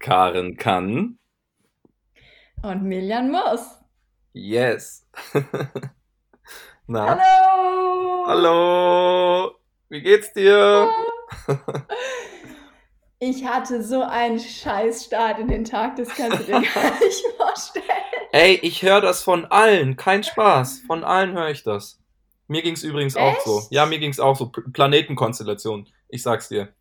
Karen kann. Und Miljan muss. Yes. Na? Hallo. Hallo. Wie geht's dir? Ich hatte so einen Scheißstart in den Tag, das kannst du dir gar nicht vorstellen. Ey, ich höre das von allen. Kein Spaß. Von allen höre ich das. Mir ging's übrigens Echt? auch so. Ja, mir ging's auch so. Planetenkonstellation. Ich sag's dir.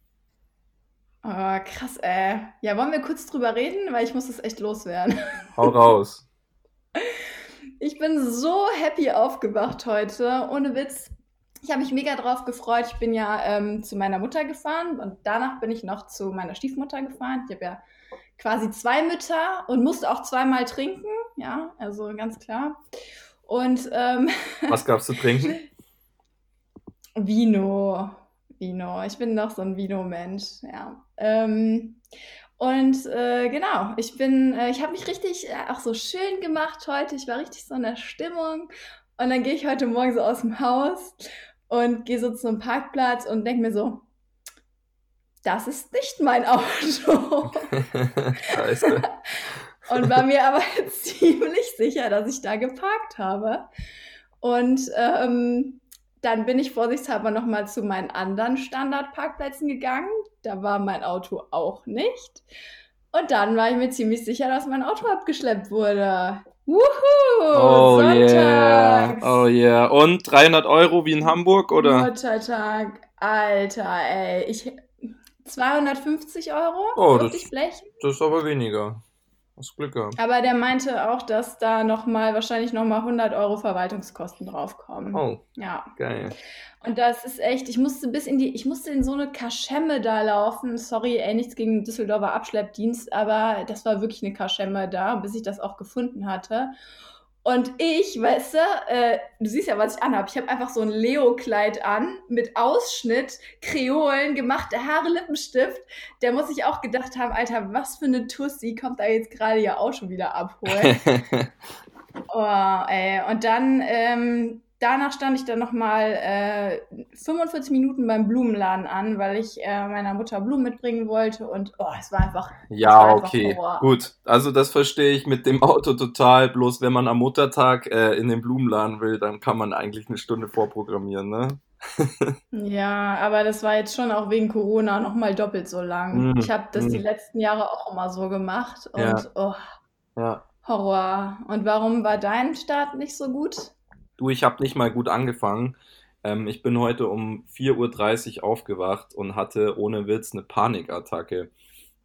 Oh, krass, ey. Ja, wollen wir kurz drüber reden? Weil ich muss das echt loswerden. Hau raus. Ich bin so happy aufgewacht heute. Ohne Witz. Ich habe mich mega drauf gefreut. Ich bin ja ähm, zu meiner Mutter gefahren und danach bin ich noch zu meiner Stiefmutter gefahren. Ich habe ja quasi zwei Mütter und musste auch zweimal trinken. Ja, also ganz klar. Und ähm, was gab's zu trinken? Vino. Vino. Ich bin noch so ein Vino-Mensch, ja. Ähm, und äh, genau, ich bin, äh, ich habe mich richtig äh, auch so schön gemacht heute. Ich war richtig so in der Stimmung. Und dann gehe ich heute Morgen so aus dem Haus und gehe so zum Parkplatz und denke mir so, das ist nicht mein Auto. Scheiße. und war mir aber ziemlich sicher, dass ich da geparkt habe. Und ähm, dann bin ich vorsichtshalber nochmal zu meinen anderen Standardparkplätzen gegangen. Da war mein Auto auch nicht. Und dann war ich mir ziemlich sicher, dass mein Auto abgeschleppt wurde. Wuhu! Oh yeah. Oh yeah. Und 300 Euro wie in Hamburg, oder? Muttertag. Alter, ey. Ich, 250 Euro? Oh, das, das ist aber weniger. Hast Glück gehabt. Aber der meinte auch, dass da noch mal wahrscheinlich noch mal 100 Euro Verwaltungskosten draufkommen. Oh, ja. Geil. Und das ist echt, ich musste bis in die, ich musste in so eine Kaschemme da laufen. Sorry, ey, nichts gegen Düsseldorfer Abschleppdienst, aber das war wirklich eine Kaschemme da, bis ich das auch gefunden hatte. Und ich, weißt du, äh, du siehst ja, was ich anhabe. Ich habe einfach so ein Leo-Kleid an mit Ausschnitt, Kreolen, gemachte Haare, Lippenstift. Der muss sich auch gedacht haben, Alter, was für eine Tussi kommt da jetzt gerade ja auch schon wieder abholen. oh, ey. Und dann ähm, danach stand ich dann nochmal äh, 45 Minuten beim Blumenladen an, weil ich äh, meiner Mutter Blumen mitbringen wollte und oh, es war einfach. Ja, war okay. Einfach Gut. Also das verstehe ich mit dem Auto total. Bloß wenn man am Muttertag äh, in den Blumenladen will, dann kann man eigentlich eine Stunde vorprogrammieren, ne? ja, aber das war jetzt schon auch wegen Corona nochmal doppelt so lang. Mm, ich habe das mm. die letzten Jahre auch immer so gemacht und ja. oh, ja. Horror. Und warum war dein Start nicht so gut? Du, ich habe nicht mal gut angefangen. Ähm, ich bin heute um 4.30 Uhr aufgewacht und hatte ohne Witz eine Panikattacke.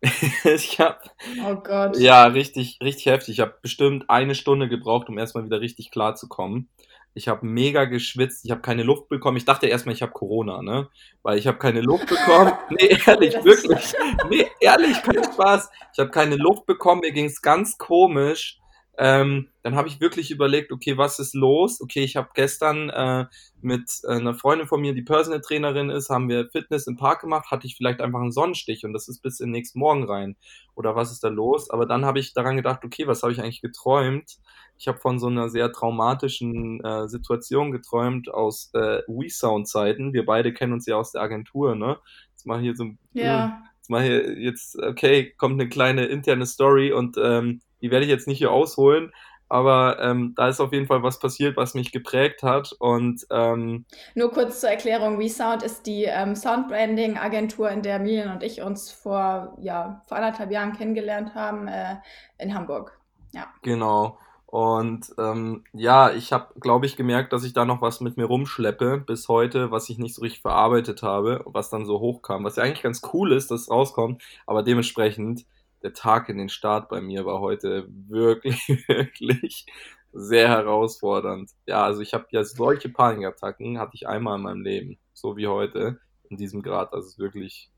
ich habe. Oh Gott. Ja, richtig, richtig heftig. Ich habe bestimmt eine Stunde gebraucht, um erstmal wieder richtig klar zu kommen. Ich habe mega geschwitzt, ich habe keine Luft bekommen. Ich dachte erstmal, ich habe Corona, ne? Weil ich habe keine Luft bekommen. Nee, ehrlich, wirklich. Nee, ehrlich, kein Spaß. Ich habe keine Luft bekommen, mir ging's ganz komisch. Ähm, dann habe ich wirklich überlegt, okay, was ist los? Okay, ich habe gestern äh, mit äh, einer Freundin von mir, die Personal Trainerin ist, haben wir Fitness im Park gemacht, hatte ich vielleicht einfach einen Sonnenstich und das ist bis in den nächsten Morgen rein. Oder was ist da los? Aber dann habe ich daran gedacht, okay, was habe ich eigentlich geträumt? Ich habe von so einer sehr traumatischen äh, Situation geträumt aus äh, WeSound-Zeiten. Wir beide kennen uns ja aus der Agentur, ne? Jetzt mal hier so ein ja. Jetzt mal hier jetzt, okay, kommt eine kleine interne Story und ähm, die werde ich jetzt nicht hier ausholen, aber ähm, da ist auf jeden Fall was passiert, was mich geprägt hat. Und ähm, nur kurz zur Erklärung: WeSound ist die ähm, Soundbranding-Agentur, in der Milien und ich uns vor ja vor anderthalb Jahren kennengelernt haben äh, in Hamburg. Ja. Genau. Und ähm, ja, ich habe, glaube ich, gemerkt, dass ich da noch was mit mir rumschleppe bis heute, was ich nicht so richtig verarbeitet habe, was dann so hochkam. Was ja eigentlich ganz cool ist, dass es rauskommt, aber dementsprechend der Tag in den Start bei mir war heute wirklich, wirklich sehr herausfordernd. Ja, also ich habe ja solche Panikattacken hatte ich einmal in meinem Leben, so wie heute in diesem Grad. Also wirklich,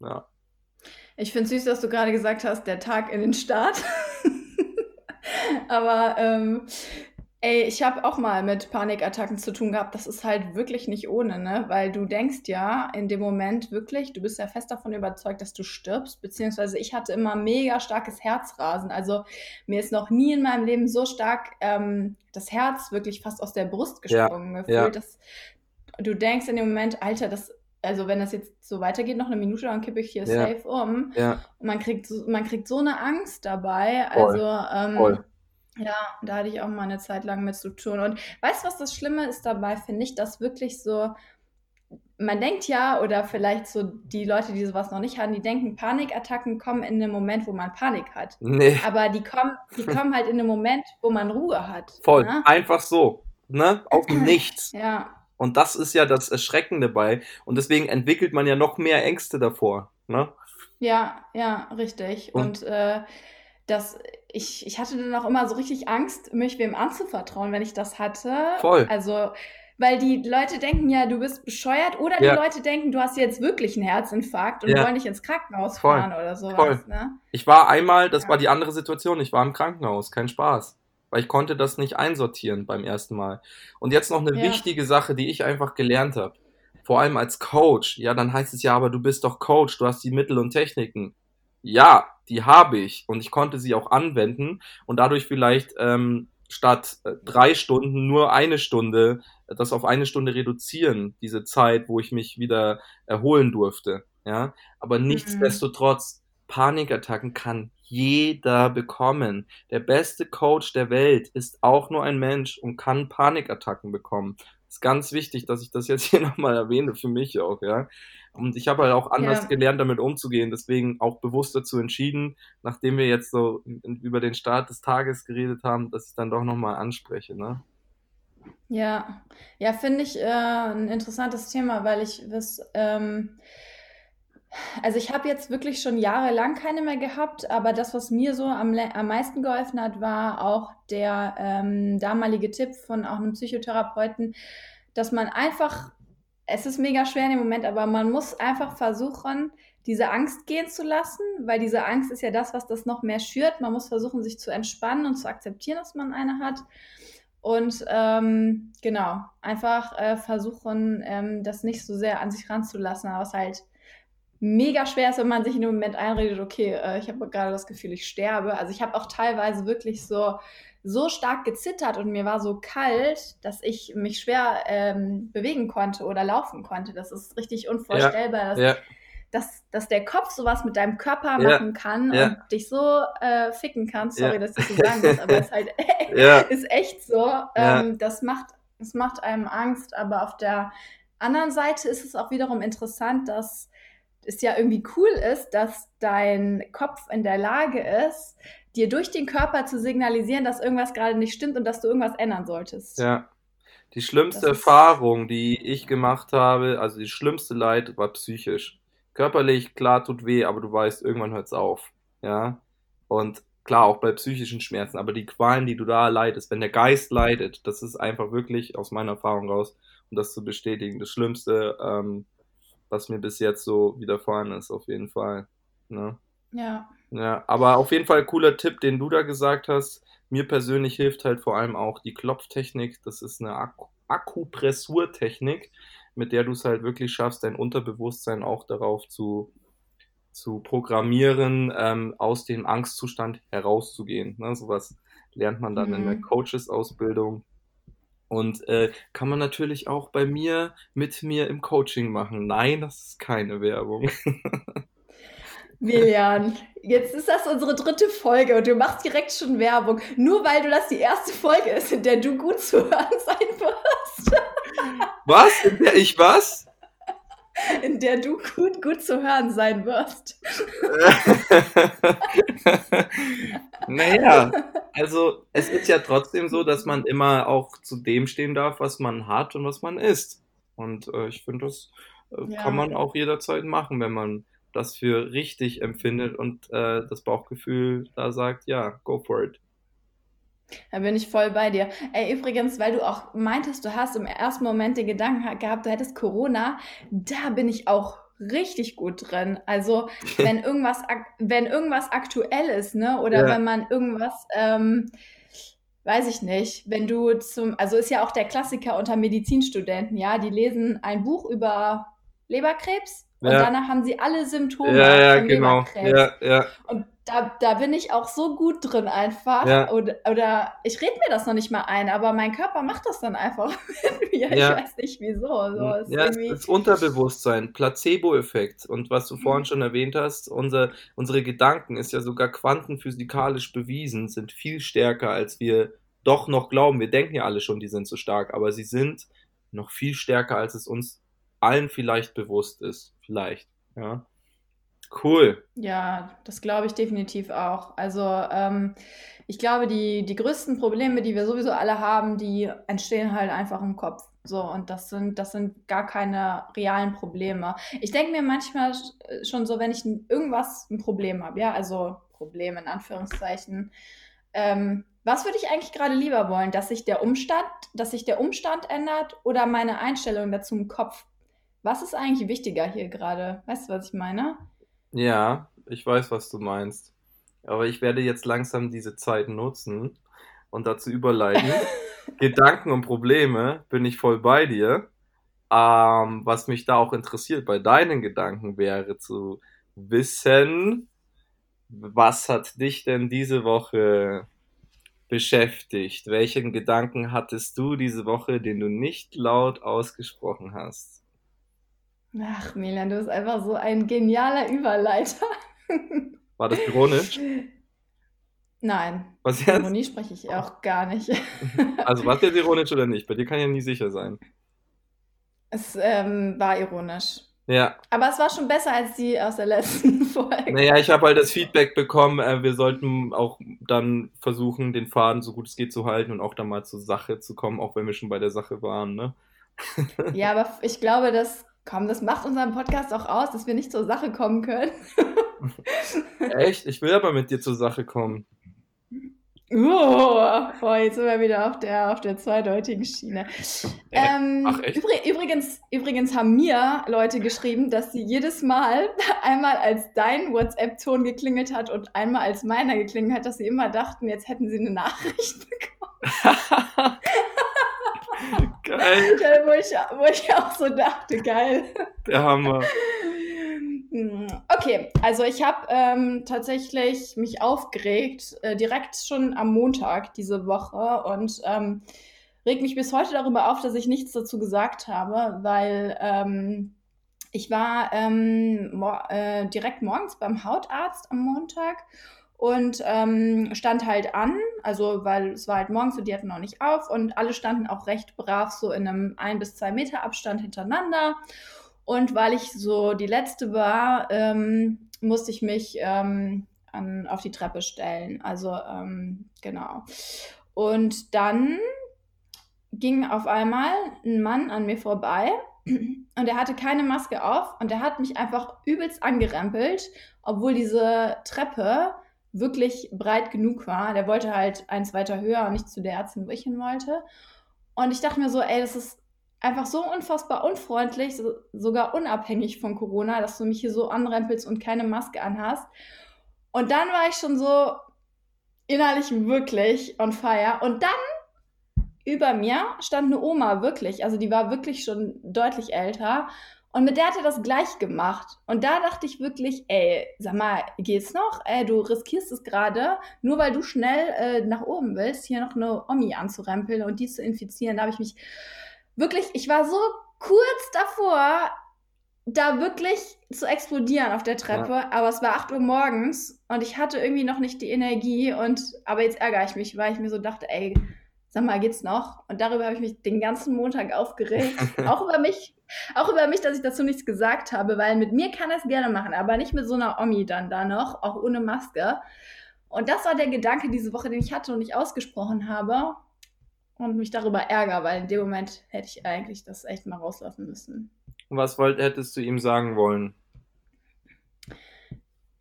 ja. Ich finde süß, dass du gerade gesagt hast, der Tag in den Start. Aber ähm, Ey, ich habe auch mal mit Panikattacken zu tun gehabt. Das ist halt wirklich nicht ohne, ne? Weil du denkst ja in dem Moment wirklich, du bist ja fest davon überzeugt, dass du stirbst. Beziehungsweise ich hatte immer mega starkes Herzrasen. Also mir ist noch nie in meinem Leben so stark ähm, das Herz wirklich fast aus der Brust gesprungen ja, gefühlt. Ja. Dass du denkst in dem Moment, Alter, das also wenn das jetzt so weitergeht, noch eine Minute, dann kippe ich hier Ja. safe um. Ja, Und man kriegt, so- man kriegt so eine Angst dabei. Voll, Also, ähm, voll. Ja, da hatte ich auch mal eine Zeit lang mit zu tun. Und weißt du, was das Schlimme ist dabei, finde ich, dass wirklich so, man denkt ja, oder vielleicht so die Leute, die sowas noch nicht hatten, die denken, Panikattacken kommen in einem Moment, wo man Panik hat. Nee, Aber die kommen, die kommen halt in einem Moment, wo man Ruhe hat. voll. Ne? Einfach so. Ne? Dem Nichts. Ja, Und das ist ja das Erschreckende bei. Und deswegen entwickelt man ja noch mehr Ängste davor. Ne? ja, ja, richtig. Und- Und äh, das, ich, ich hatte dann auch immer so richtig Angst, mich wem anzuvertrauen, wenn ich das hatte. Voll. Also, weil die Leute denken ja, du bist bescheuert, oder die Ja. Leute denken, du hast jetzt wirklich einen Herzinfarkt und Ja. wollen dich ins Krankenhaus Voll. fahren oder sowas. Voll. Ne? Ich war einmal, das Ja. war die andere Situation, ich war im Krankenhaus, kein Spaß. Weil ich konnte das nicht einsortieren beim ersten Mal. Und jetzt noch eine wichtige Sache, die ich einfach gelernt habe. Vor allem als Coach. Ja, dann heißt es ja, aber du bist doch Coach, du hast die Mittel und Techniken. Ja, die habe ich und ich konnte sie auch anwenden und dadurch vielleicht ähm, statt äh, drei Stunden nur eine Stunde, äh, das auf eine Stunde reduzieren, diese Zeit, wo ich mich wieder erholen durfte. Ja, aber nichtsdestotrotz, Panikattacken kann jeder bekommen. Der beste Coach der Welt ist auch nur ein Mensch und kann Panikattacken bekommen. Ist ganz wichtig, dass ich das jetzt hier nochmal erwähne, für mich auch, ja. Und ich habe halt auch anders Ja. gelernt, damit umzugehen, deswegen auch bewusst dazu entschieden, nachdem wir jetzt so über den Start des Tages geredet haben, dass ich dann doch nochmal anspreche, ne? Ja, ja, finde ich äh, ein interessantes Thema, weil ich das, ähm, also ich habe jetzt wirklich schon jahrelang keine mehr gehabt, aber das, was mir so am, am meisten geholfen hat, war auch der ähm, damalige Tipp von auch einem Psychotherapeuten, dass man einfach, es ist mega schwer in dem Moment, aber man muss einfach versuchen, diese Angst gehen zu lassen, weil diese Angst ist ja das, was das noch mehr schürt. Man muss versuchen, sich zu entspannen und zu akzeptieren, dass man eine hat. Und ähm, genau, einfach äh, versuchen, ähm, das nicht so sehr an sich ranzulassen, was halt mega schwer ist, wenn man sich in dem Moment einredet, okay, äh, ich habe gerade das Gefühl, ich sterbe. Also ich habe auch teilweise wirklich so, so stark gezittert und mir war so kalt, dass ich mich schwer ähm, bewegen konnte oder laufen konnte. Das ist richtig unvorstellbar, dass, Ja, dass, dass der Kopf sowas mit deinem Körper Ja, machen kann ja. und dich so äh, ficken kann. Sorry, Ja. dass ich so sagen muss, aber es ist halt ja, ist echt so. Ähm, das, macht, das macht einem Angst, aber auf der anderen Seite ist es auch wiederum interessant, dass es ja irgendwie cool ist, dass dein Kopf in der Lage ist, dir durch den Körper zu signalisieren, dass irgendwas gerade nicht stimmt und dass du irgendwas ändern solltest. ja. Die schlimmste Erfahrung, die ich gemacht habe, also die schlimmste Leid, war psychisch. Körperlich, klar, tut weh, aber du weißt, irgendwann hört's auf. Ja. Und klar, auch bei psychischen Schmerzen, aber die Qualen, die du da leidest, wenn der Geist leidet, das ist einfach wirklich aus meiner Erfahrung raus, um das zu bestätigen, das Schlimmste, ähm, was mir bis jetzt so widerfahren ist, auf jeden Fall. Ne? Ja. Ja, aber auf jeden Fall cooler Tipp, den du da gesagt hast. Mir persönlich hilft halt vor allem auch die Klopftechnik. Das ist eine Akku Akupressurtechnik, mit der du es halt wirklich schaffst, dein Unterbewusstsein auch darauf zu, zu programmieren, ähm, aus dem Angstzustand herauszugehen. Ne? Sowas lernt man dann in der Mhm. Coaches-Ausbildung. Und äh, kann man natürlich auch bei mir mit mir im Coaching machen. Nein, das ist keine Werbung. Milian, jetzt ist das unsere dritte Folge und du machst direkt schon Werbung. Nur weil du das die erste Folge ist, in der du gut zu hören sein wirst. Was? In der ich was? In der du gut, gut zu hören sein wirst. naja, also es ist ja trotzdem so, dass man immer auch zu dem stehen darf, was man hat und was man ist. Und äh, ich finde, das äh, Ja. kann man auch jederzeit machen, wenn man das für richtig empfindet und äh, das Bauchgefühl da sagt, ja, go for it. Da bin ich voll bei dir. Ey, übrigens, weil du auch meintest, du hast im ersten Moment den Gedanken gehabt, du hättest Corona, da bin ich auch richtig gut drin. Also, wenn irgendwas, wenn irgendwas aktuell ist, ne, oder Ja. wenn man irgendwas, ähm, weiß ich nicht, wenn du zum, also ist ja auch der Klassiker unter Medizinstudenten, ja, die lesen ein Buch über Leberkrebs und Ja. danach haben sie alle Symptome Ja, ja, von genau. Leberkrebs. Ja, ja, Und da, da bin ich auch so gut drin einfach. Ja. Oder, oder ich rede mir das noch nicht mal ein, aber mein Körper macht das dann einfach mit mir. Ja. Ich weiß nicht wieso. So, ist Ja, es irgendwie, ist Unterbewusstsein, Placebo-Effekt. Und was du vorhin schon erwähnt hast, unser, unsere Gedanken ist ja sogar quantenphysikalisch bewiesen, sind viel stärker, als wir doch noch glauben. Wir denken ja alle schon, die sind so stark, aber sie sind noch viel stärker, als es uns allen vielleicht bewusst ist. Vielleicht, ja. Cool. ja, das glaube ich definitiv auch. Also ähm, ich glaube, die, die größten Probleme, die wir sowieso alle haben, die entstehen halt einfach im Kopf. So, und das sind, das sind gar keine realen Probleme. Ich denke mir manchmal sch- schon so, wenn ich irgendwas ein Problem habe, ja, also Problem in Anführungszeichen, ähm, was würde ich eigentlich gerade lieber wollen? Dass sich der Umstand, dass sich der Umstand ändert oder meine Einstellung dazu im Kopf? Was ist eigentlich wichtiger hier gerade? Weißt du, was ich meine? Ja, ich weiß, was du meinst. Aber ich werde jetzt langsam diese Zeit nutzen und dazu überleiten. Gedanken und Probleme bin ich voll bei dir. Ähm, was mich da auch interessiert bei deinen Gedanken wäre zu wissen, was hat dich denn diese Woche beschäftigt? Welchen Gedanken hattest du diese Woche, den du nicht laut ausgesprochen hast? Ach, Milan, du bist einfach so ein genialer Überleiter. War das ironisch? Nein, Was jetzt? Ironie spreche ich auch gar nicht. Also war es jetzt ironisch oder nicht? Bei dir kann ja nie sicher sein. Es ähm, war ironisch. Ja, Aber es war schon besser als die aus der letzten Folge. naja, ich habe halt das Feedback bekommen, äh, wir sollten auch dann versuchen, den Faden so gut es geht zu halten und auch dann mal zur Sache zu kommen, auch wenn wir schon bei der Sache waren, ne? Ja, aber ich glaube, das, komm, das macht unseren Podcast auch aus, dass wir nicht zur Sache kommen können. Echt? Ich will aber mit dir zur Sache kommen. Oh, boah, jetzt sind wir wieder auf der, auf der zweideutigen Schiene. Ähm, Ach, echt? übri- übrigens, übrigens haben mir Leute geschrieben, dass sie jedes Mal einmal als dein WhatsApp-Ton geklingelt hat und einmal als meiner geklingelt hat, dass sie immer dachten, jetzt hätten sie eine Nachricht bekommen. Geil, wo, ich, wo ich auch so dachte, geil. der Hammer. Okay, also ich habe ähm, tatsächlich mich aufgeregt, äh, direkt schon am Montag diese Woche und ähm, reg mich bis heute darüber auf, dass ich nichts dazu gesagt habe, weil ähm, ich war ähm, mo äh, direkt morgens beim Hautarzt am Montag und ähm, stand halt an, also weil es war halt morgens und die hatten noch nicht auf und alle standen auch recht brav so in einem ein bis zwei Meter Abstand hintereinander. Und weil ich so die letzte war, ähm, musste ich mich ähm, an, auf die Treppe stellen. Also ähm, genau. Und dann ging auf einmal ein Mann an mir vorbei und er hatte keine Maske auf und er hat mich einfach übelst angerempelt, obwohl diese Treppe wirklich breit genug war. Der wollte halt eins weiter höher und nicht zu der Ärztin, wo ich hin wollte. Und ich dachte mir so, ey, das ist einfach so unfassbar unfreundlich, so, sogar unabhängig von Corona, dass du mich hier so anrempelst und keine Maske anhast. Und dann war ich schon so innerlich wirklich on fire. Und dann über mir stand eine Oma wirklich, also die war wirklich schon deutlich älter. Und mit der hat er das gleich gemacht. Und da dachte ich wirklich, ey, sag mal, geht's noch? Ey, du riskierst es gerade, nur weil du schnell äh, nach oben willst, hier noch eine Omi anzurempeln und die zu infizieren. Da habe ich mich wirklich, ich war so kurz davor, da wirklich zu explodieren auf der Treppe, ja. aber es war 8 Uhr morgens und ich hatte irgendwie noch nicht die Energie und aber jetzt ärgere ich mich, weil ich mir so dachte, ey, sag mal, geht's noch? Und darüber habe ich mich den ganzen Montag aufgeregt, auch über mich, auch über mich, dass ich dazu nichts gesagt habe, weil mit mir kann er es gerne machen, aber nicht mit so einer Omi dann da noch, auch ohne Maske. Und das war der Gedanke diese Woche, den ich hatte und nicht ausgesprochen habe und mich darüber ärgere, weil in dem Moment hätte ich eigentlich das echt mal rauslaufen müssen. Was wollt, hättest du ihm sagen wollen?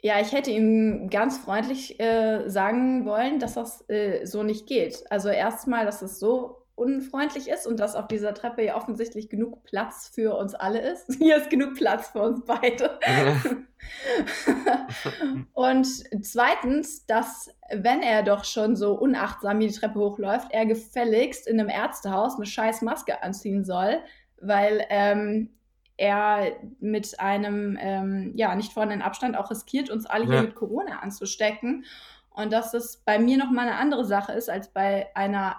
Ja, ich hätte ihm ganz freundlich äh, sagen wollen, dass das äh, so nicht geht. Also erstmal, dass es so unfreundlich ist und dass auf dieser Treppe ja offensichtlich genug Platz für uns alle ist. Hier ist genug Platz für uns beide. und zweitens, dass wenn er doch schon so unachtsam die Treppe hochläuft, er gefälligst in einem Ärztehaus eine scheiß Maske anziehen soll, weil ähm, er mit einem ähm, ja nicht vorhandenen Abstand auch riskiert, uns alle ja. hier mit Corona anzustecken. Und dass das bei mir noch mal eine andere Sache ist als bei einer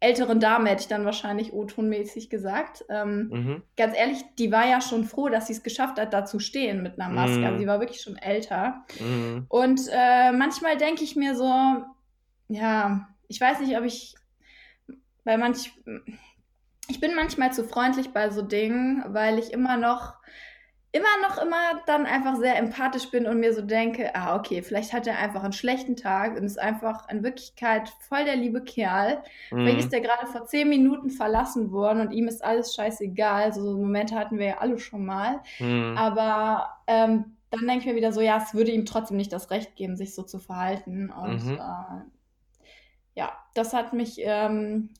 älteren Dame, hätte ich dann wahrscheinlich O-Tonmäßig gesagt. Ähm, mhm. Ganz ehrlich, die war ja schon froh, dass sie es geschafft hat, da zu stehen mit einer Maske. Mhm. Also sie war wirklich schon älter. Mhm. Und äh, manchmal denke ich mir so, ja, ich weiß nicht, ob ich bei manch, ich bin manchmal zu freundlich bei so Dingen, weil ich immer noch immer noch immer dann einfach sehr empathisch bin und mir so denke, ah, okay, vielleicht hat er einfach einen schlechten Tag und ist einfach in Wirklichkeit voll der liebe Kerl. Mhm. Vielleicht ist er gerade vor zehn Minuten verlassen worden und ihm ist alles scheißegal. So, Momente hatten wir ja alle schon mal. Mhm. Aber ähm, dann denke ich mir wieder so, ja, es würde ihm trotzdem nicht das Recht geben, sich so zu verhalten. Und mhm. äh, ja, das hat mich ähm,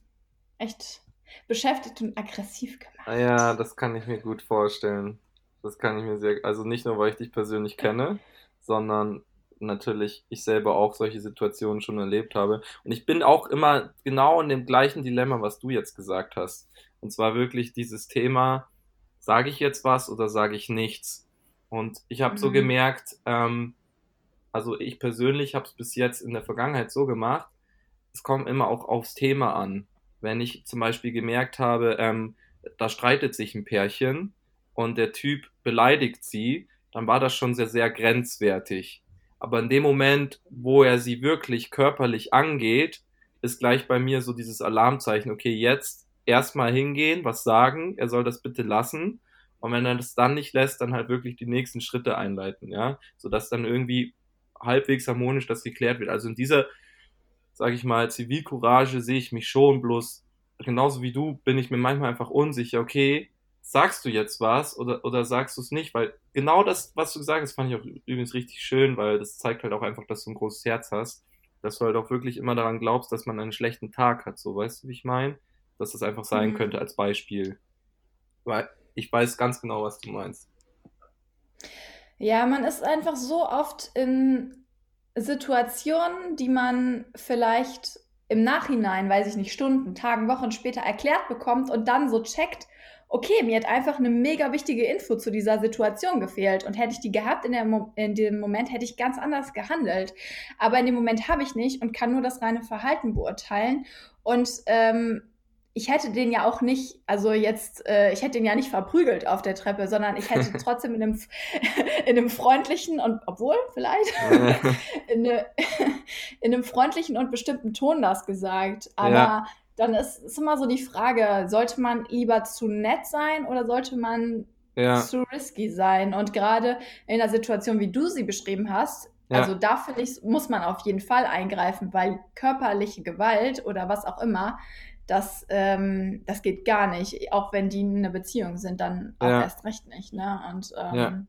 echt beschäftigt und aggressiv gemacht. Ja, das kann ich mir gut vorstellen. Das kann ich mir sehr, also nicht nur, weil ich dich persönlich kenne, sondern natürlich ich selber auch solche Situationen schon erlebt habe. Und ich bin auch immer genau in dem gleichen Dilemma, was du jetzt gesagt hast. Und zwar wirklich dieses Thema, sage ich jetzt was oder sage ich nichts? Und ich habe mhm. so gemerkt, ähm, also ich persönlich habe es bis jetzt in der Vergangenheit so gemacht, es kommt immer auch aufs Thema an. Wenn ich zum Beispiel gemerkt habe, ähm, da streitet sich ein Pärchen und der Typ beleidigt sie, dann war das schon sehr, sehr grenzwertig. Aber in dem Moment, wo er sie wirklich körperlich angeht, ist gleich bei mir so dieses Alarmzeichen, okay, jetzt erstmal hingehen, was sagen, er soll das bitte lassen. Und wenn er das dann nicht lässt, dann halt wirklich die nächsten Schritte einleiten, ja, sodass dann irgendwie halbwegs harmonisch das geklärt wird. Also in dieser, sage ich mal, Zivilcourage sehe ich mich schon, bloß genauso wie du bin ich mir manchmal einfach unsicher, okay, sagst du jetzt was oder, oder sagst du es nicht? Weil genau das, was du gesagt hast, fand ich auch übrigens richtig schön, weil das zeigt halt auch einfach, dass du ein großes Herz hast. Dass du halt auch wirklich immer daran glaubst, dass man einen schlechten Tag hat, so weißt du, wie ich meine? Dass das einfach sein mhm. könnte als Beispiel. Weil ich weiß ganz genau, was du meinst. Ja, man ist einfach so oft in Situationen, die man vielleicht im Nachhinein, weiß ich nicht, Stunden, Tagen, Wochen später erklärt bekommt und dann so checkt, okay, mir hat einfach eine mega wichtige Info zu dieser Situation gefehlt und hätte ich die gehabt in, der Mo in dem Moment, hätte ich ganz anders gehandelt. Aber in dem Moment habe ich nicht und kann nur das reine Verhalten beurteilen. Und ähm, ich hätte den ja auch nicht, also jetzt, äh, ich hätte den ja nicht verprügelt auf der Treppe, sondern ich hätte trotzdem in einem, in einem freundlichen und, obwohl, vielleicht, in, eine, in, einem freundlichen und bestimmten Ton das gesagt. Aber ja dann ist, ist immer so die Frage, sollte man lieber zu nett sein oder sollte man ja. zu risky sein? Und gerade in einer Situation, wie du sie beschrieben hast, ja. also da finde ich, muss man auf jeden Fall eingreifen, weil körperliche Gewalt oder was auch immer, das, ähm, das geht gar nicht. Auch wenn die in einer Beziehung sind, dann auch ja. erst recht nicht. Ne? Und, ähm, ja.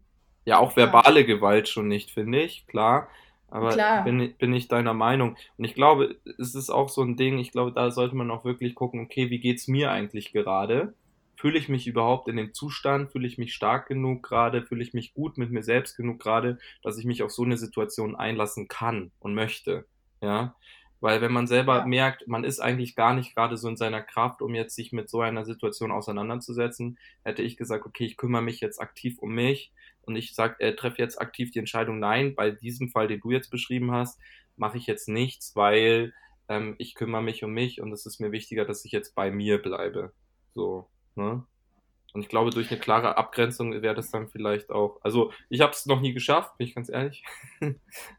ja, auch verbale Gewalt schon nicht, finde ich, klar. Aber Klar. Bin, bin ich deiner Meinung. Und ich glaube, es ist auch so ein Ding, ich glaube, da sollte man auch wirklich gucken, okay, wie geht's mir eigentlich gerade? Fühle ich mich überhaupt in dem Zustand? Fühle ich mich stark genug gerade? Fühle ich mich gut mit mir selbst genug gerade, dass ich mich auf so eine Situation einlassen kann und möchte? Ja. Weil wenn man selber ja. merkt, man ist eigentlich gar nicht gerade so in seiner Kraft, um jetzt sich mit so einer Situation auseinanderzusetzen, hätte ich gesagt, okay, ich kümmere mich jetzt aktiv um mich, und ich sage, äh, treffe jetzt aktiv die Entscheidung, nein, bei diesem Fall, den du jetzt beschrieben hast, mache ich jetzt nichts, weil ähm, ich kümmere mich um mich und es ist mir wichtiger, dass ich jetzt bei mir bleibe. So, ne? Und ich glaube, durch eine klare Abgrenzung wäre das dann vielleicht auch. Also, ich habe es noch nie geschafft, bin ich ganz ehrlich.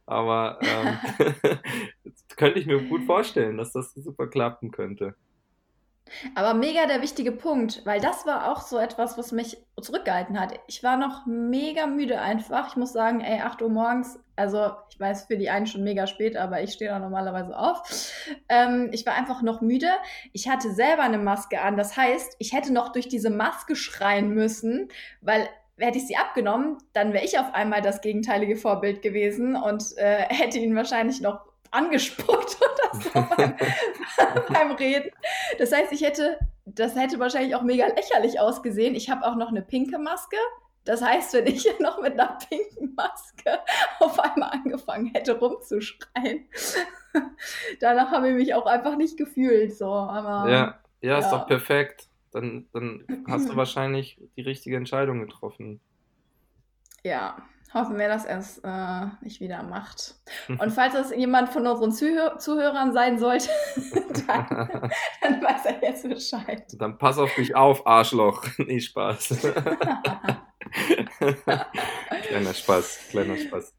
Aber ähm, könnte ich mir gut vorstellen, dass das super klappen könnte. Aber mega der wichtige Punkt, weil das war auch so etwas, was mich zurückgehalten hat. Ich war noch mega müde einfach. Ich muss sagen, ey, 8 Uhr morgens, also ich weiß für die einen schon mega spät, aber ich stehe da normalerweise auf. Ähm, ich war einfach noch müde. Ich hatte selber eine Maske an. Das heißt, ich hätte noch durch diese Maske schreien müssen, weil hätte ich sie abgenommen, dann wäre ich auf einmal das gegenteilige Vorbild gewesen und äh, hätte ihn wahrscheinlich noch angespuckt oder so beim, beim, Reden. Das heißt, ich hätte, das hätte wahrscheinlich auch mega lächerlich ausgesehen. Ich habe auch noch eine pinke Maske. Das heißt, wenn ich noch mit einer pinken Maske auf einmal angefangen hätte rumzuschreien, danach habe ich mich auch einfach nicht gefühlt. So. Aber, ja, ja, ist ja. doch perfekt. dann, dann hast du wahrscheinlich die richtige Entscheidung getroffen. Ja, hoffen wir, dass er es äh, nicht wieder macht. Und falls es jemand von unseren Zuhör Zuhörern sein sollte, dann, dann, weiß er jetzt Bescheid. Dann pass auf dich auf, Arschloch. Nee, Spaß. kleiner Spaß, kleiner Spaß.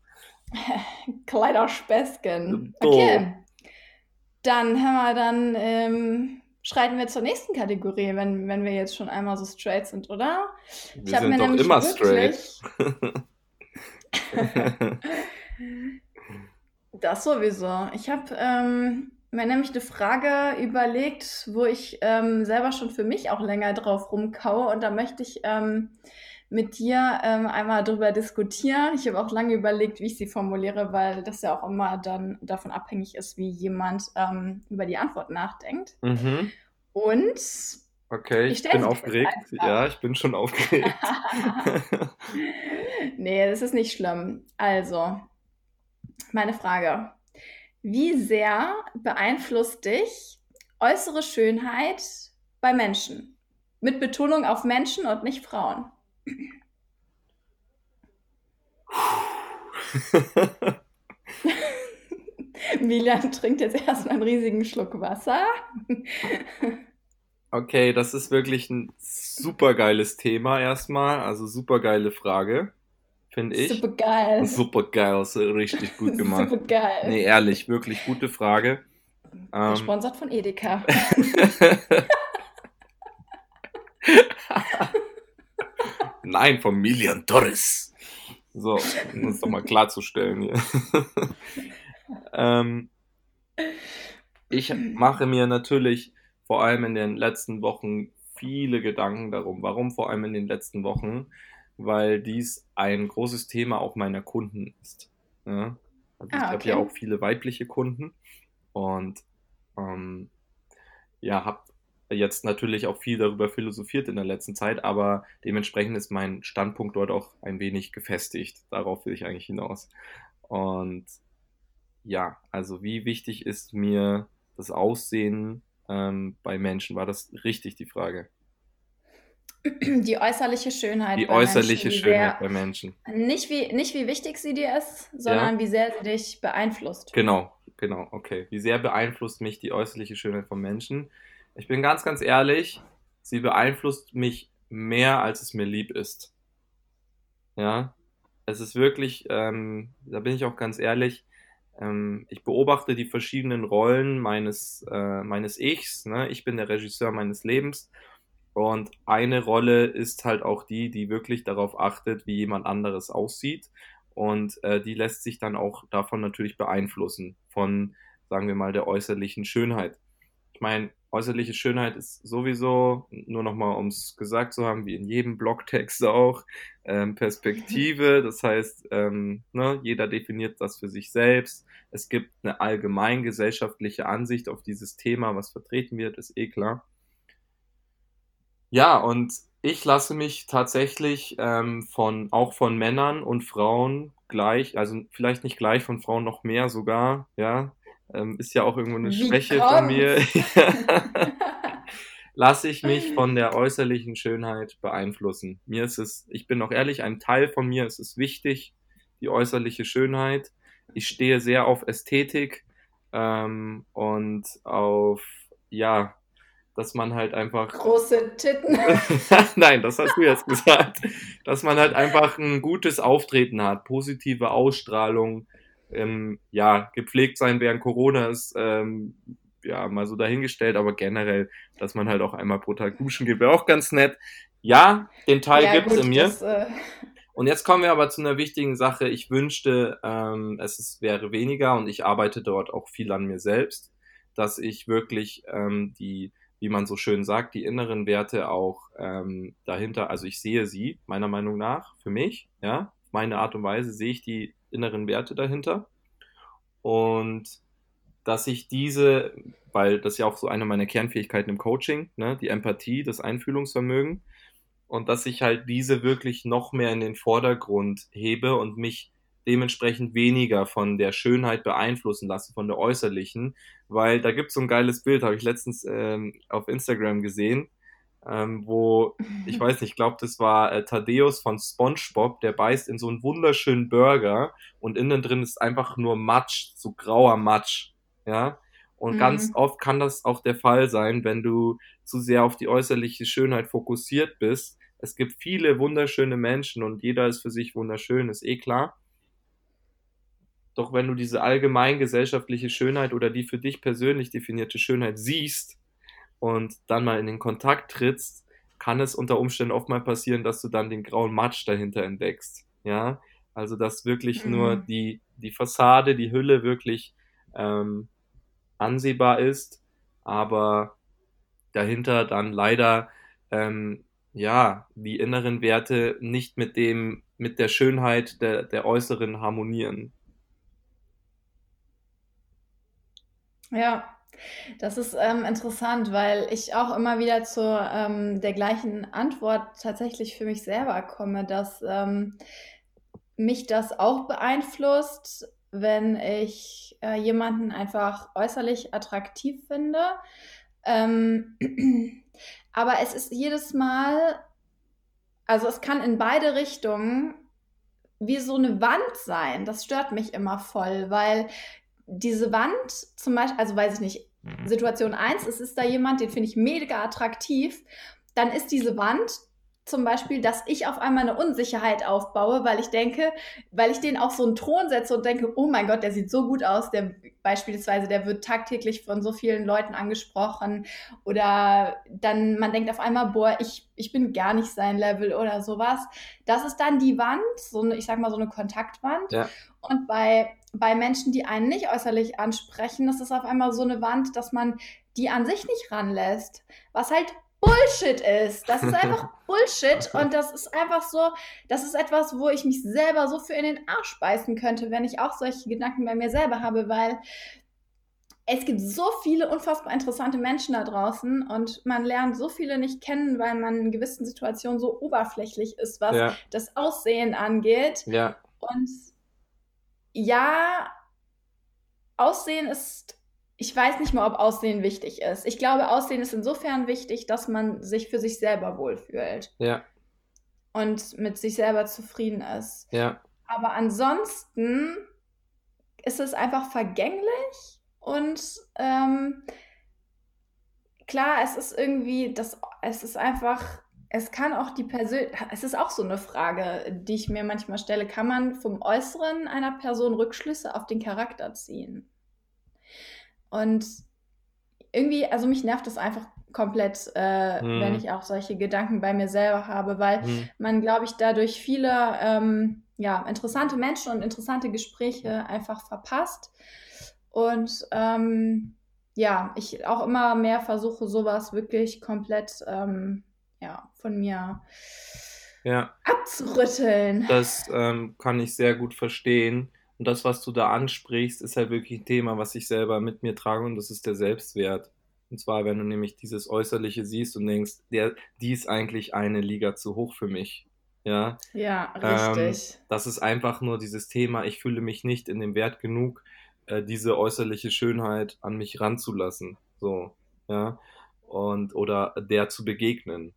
Kleiner Späßchen. Okay. Dann haben wir dann ähm, schreiten wir zur nächsten Kategorie, wenn, wenn wir jetzt schon einmal so straight sind, oder? Wir ich sind doch immer straight. das sowieso. Ich habe ähm, mir nämlich eine Frage überlegt, wo ich ähm, selber schon für mich auch länger drauf rumkaue und da möchte ich ähm, mit dir ähm, einmal darüber diskutieren. Ich habe auch lange überlegt, wie ich sie formuliere, weil das ja auch immer dann davon abhängig ist, wie jemand ähm, über die Antwort nachdenkt. Mhm. Und okay, ich, ich bin aufgeregt. Ja, ich bin schon aufgeregt. nee, das ist nicht schlimm. Also, meine Frage. Wie sehr beeinflusst dich äußere Schönheit bei Menschen? Mit Betonung auf Menschen und nicht Frauen. Milan trinkt jetzt erstmal einen riesigen Schluck Wasser. Okay, das ist wirklich ein super geiles Thema erstmal. Also super geile Frage, finde ich. Super geil. Super geil, so richtig gut gemacht. super geil. Nee, ehrlich, wirklich gute Frage. Ähm, Gesponsert von Edeka. Nein, von Milian Torres. So, um das doch mal klarzustellen hier. ähm, ich mache mir natürlich vor allem in den letzten Wochen viele Gedanken darum. Warum vor allem in den letzten Wochen? Weil dies ein großes Thema auch meiner Kunden ist. Ja? Also ah, ich habe ja auch viele weibliche Kunden und ähm, ja, habe jetzt natürlich auch viel darüber philosophiert in der letzten Zeit, aber dementsprechend ist mein Standpunkt dort auch ein wenig gefestigt. Darauf will ich eigentlich hinaus. Und ja, also wie wichtig ist mir das Aussehen ähm, bei Menschen? War das richtig die Frage? Die äußerliche Schönheit. Die bei äußerliche Menschen, Schönheit bei Menschen. Nicht wie, nicht wie wichtig sie dir ist, sondern ja? wie sehr sie dich beeinflusst. Genau, genau, okay. Wie sehr beeinflusst mich die äußerliche Schönheit von Menschen? Ich bin ganz, ganz ehrlich, sie beeinflusst mich mehr, als es mir lieb ist. Ja, es ist wirklich, ähm, da bin ich auch ganz ehrlich, ich beobachte die verschiedenen Rollen meines, äh, meines Ichs. Ne? Ich bin der Regisseur meines Lebens. Und eine Rolle ist halt auch die, die wirklich darauf achtet, wie jemand anderes aussieht. Und äh, die lässt sich dann auch davon natürlich beeinflussen, von, sagen wir mal, der äußerlichen Schönheit. Ich meine, äußerliche Schönheit ist sowieso, nur nochmal um es gesagt zu haben, wie in jedem Blogtext auch, ähm, Perspektive. Das heißt, ähm, ne, jeder definiert das für sich selbst. Es gibt eine allgemein gesellschaftliche Ansicht auf dieses Thema, was vertreten wird, ist eh klar. Ja, und ich lasse mich tatsächlich ähm, von auch von Männern und Frauen gleich, also vielleicht nicht gleich, von Frauen noch mehr sogar, ja, ähm, ist ja auch irgendwo eine Wie Schwäche kommt's? von mir. Lasse ich mich von der äußerlichen Schönheit beeinflussen. Mir ist es, ich bin auch ehrlich, ein Teil von mir ist es wichtig, die äußerliche Schönheit. Ich stehe sehr auf Ästhetik ähm, und auf, ja, dass man halt einfach. Große Titten. Nein, das hast du jetzt gesagt. Dass man halt einfach ein gutes Auftreten hat, positive Ausstrahlung, ähm, ja, gepflegt sein während Corona ist ähm, ja mal so dahingestellt, aber generell, dass man halt auch einmal pro Tag duschen geht, wäre auch ganz nett. Ja, den Teil ja, gibt's gut, in mir. Das, äh... Und jetzt kommen wir aber zu einer wichtigen Sache. Ich wünschte, ähm, es ist, wäre weniger und ich arbeite dort auch viel an mir selbst, dass ich wirklich ähm, die, wie man so schön sagt, die inneren Werte auch ähm, dahinter, also ich sehe sie, meiner Meinung nach, für mich, ja, meine Art und Weise sehe ich die inneren Werte dahinter. Und dass ich diese, weil das ja auch so eine meiner Kernfähigkeiten im Coaching, ne, die Empathie, das Einfühlungsvermögen, und dass ich halt diese wirklich noch mehr in den Vordergrund hebe und mich dementsprechend weniger von der Schönheit beeinflussen lasse, von der äußerlichen, weil da gibt es so ein geiles Bild, habe ich letztens ähm, auf Instagram gesehen. Ähm, wo, ich weiß nicht, ich glaube, das war äh, Thaddeus von SpongeBob, der beißt in so einen wunderschönen Burger und innen drin ist einfach nur Matsch, so grauer Matsch, ja. Und mhm. ganz oft kann das auch der Fall sein, wenn du zu sehr auf die äußerliche Schönheit fokussiert bist. Es gibt viele wunderschöne Menschen und jeder ist für sich wunderschön, ist eh klar. Doch wenn du diese allgemein gesellschaftliche Schönheit oder die für dich persönlich definierte Schönheit siehst und dann mal in den Kontakt trittst, kann es unter Umständen oft mal passieren, dass du dann den grauen Matsch dahinter entdeckst. Ja, also dass wirklich mhm. nur die, die Fassade, die Hülle wirklich ähm, ansehbar ist, aber dahinter dann leider ähm, ja die inneren Werte nicht mit dem mit der Schönheit der, der äußeren harmonieren. Ja, das ist ähm, interessant, weil ich auch immer wieder zu ähm, der gleichen Antwort tatsächlich für mich selber komme, dass ähm, mich das auch beeinflusst, wenn ich äh, jemanden einfach äußerlich attraktiv finde. Ähm, aber es ist jedes Mal, also es kann in beide Richtungen wie so eine Wand sein. Das stört mich immer voll, weil diese Wand zum Beispiel, also weiß ich nicht. Situation 1, es ist da jemand, den finde ich mega attraktiv, dann ist diese Wand zum Beispiel, dass ich auf einmal eine Unsicherheit aufbaue, weil ich denke, weil ich den auf so einen Thron setze und denke, oh mein Gott, der sieht so gut aus, der beispielsweise, der wird tagtäglich von so vielen Leuten angesprochen oder dann man denkt auf einmal, boah, ich, ich bin gar nicht sein Level oder sowas. Das ist dann die Wand, so eine, ich sag mal so eine Kontaktwand. Ja. Und bei, bei Menschen, die einen nicht äußerlich ansprechen, das ist auf einmal so eine Wand, dass man die an sich nicht ranlässt. Was halt Bullshit ist. Das ist einfach Bullshit und das ist einfach so, das ist etwas, wo ich mich selber so für in den Arsch beißen könnte, wenn ich auch solche Gedanken bei mir selber habe, weil es gibt so viele unfassbar interessante Menschen da draußen und man lernt so viele nicht kennen, weil man in gewissen Situationen so oberflächlich ist, was ja. das Aussehen angeht. Ja. Und ja, Aussehen ist ich weiß nicht mal, ob Aussehen wichtig ist. Ich glaube, Aussehen ist insofern wichtig, dass man sich für sich selber wohlfühlt. Ja. Und mit sich selber zufrieden ist. Ja. Aber ansonsten ist es einfach vergänglich und ähm, klar, es ist irgendwie, das, es ist einfach, es kann auch die Person, es ist auch so eine Frage, die ich mir manchmal stelle, kann man vom Äußeren einer Person Rückschlüsse auf den Charakter ziehen? Und irgendwie, also mich nervt das einfach komplett, äh, hm. wenn ich auch solche Gedanken bei mir selber habe, weil hm. man, glaube ich, dadurch viele ähm, ja, interessante Menschen und interessante Gespräche einfach verpasst. Und ähm, ja, ich auch immer mehr versuche, sowas wirklich komplett ähm, ja, von mir ja. abzurütteln. Das ähm, kann ich sehr gut verstehen. Und das, was du da ansprichst, ist halt wirklich ein Thema, was ich selber mit mir trage und das ist der Selbstwert. Und zwar, wenn du nämlich dieses Äußerliche siehst und denkst, der, die ist eigentlich eine Liga zu hoch für mich. Ja, ja richtig. Ähm, das ist einfach nur dieses Thema, ich fühle mich nicht in dem Wert genug, äh, diese äußerliche Schönheit an mich ranzulassen. So, ja. Und, oder der zu begegnen.